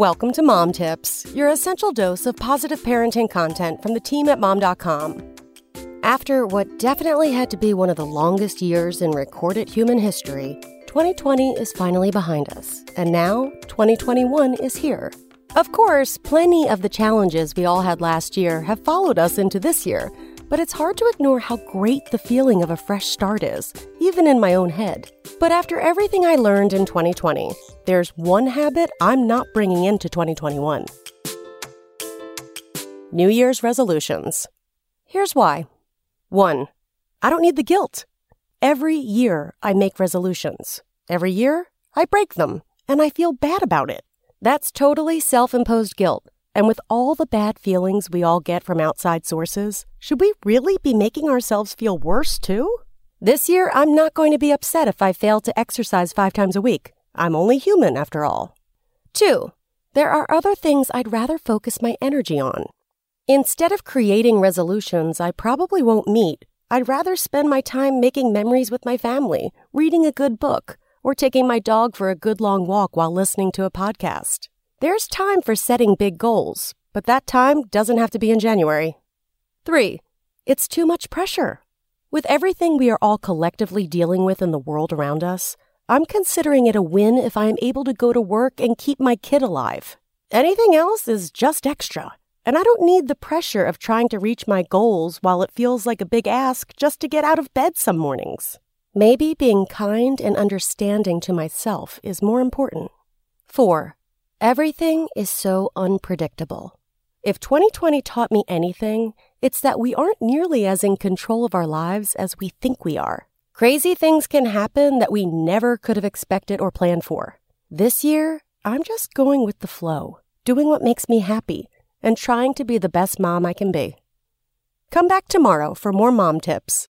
Welcome to Mom Tips, your essential dose of positive parenting content from the team at mom.com. After what definitely had to be one of the longest years in recorded human history, 2020 is finally behind us, and now 2021 is here. Of course, plenty of the challenges we all had last year have followed us into this year, but it's hard to ignore how great the feeling of a fresh start is, even in my own head. But after everything I learned in 2020, there's one habit I'm not bringing into 2021 New Year's resolutions. Here's why 1. I don't need the guilt. Every year I make resolutions. Every year I break them, and I feel bad about it. That's totally self imposed guilt. And with all the bad feelings we all get from outside sources, should we really be making ourselves feel worse too? This year, I'm not going to be upset if I fail to exercise five times a week. I'm only human after all. 2. There are other things I'd rather focus my energy on. Instead of creating resolutions I probably won't meet, I'd rather spend my time making memories with my family, reading a good book, or taking my dog for a good long walk while listening to a podcast. There's time for setting big goals, but that time doesn't have to be in January. 3. It's too much pressure. With everything we are all collectively dealing with in the world around us, I'm considering it a win if I am able to go to work and keep my kid alive. Anything else is just extra, and I don't need the pressure of trying to reach my goals while it feels like a big ask just to get out of bed some mornings. Maybe being kind and understanding to myself is more important. 4. Everything is so unpredictable. If 2020 taught me anything, it's that we aren't nearly as in control of our lives as we think we are. Crazy things can happen that we never could have expected or planned for. This year, I'm just going with the flow, doing what makes me happy, and trying to be the best mom I can be. Come back tomorrow for more mom tips.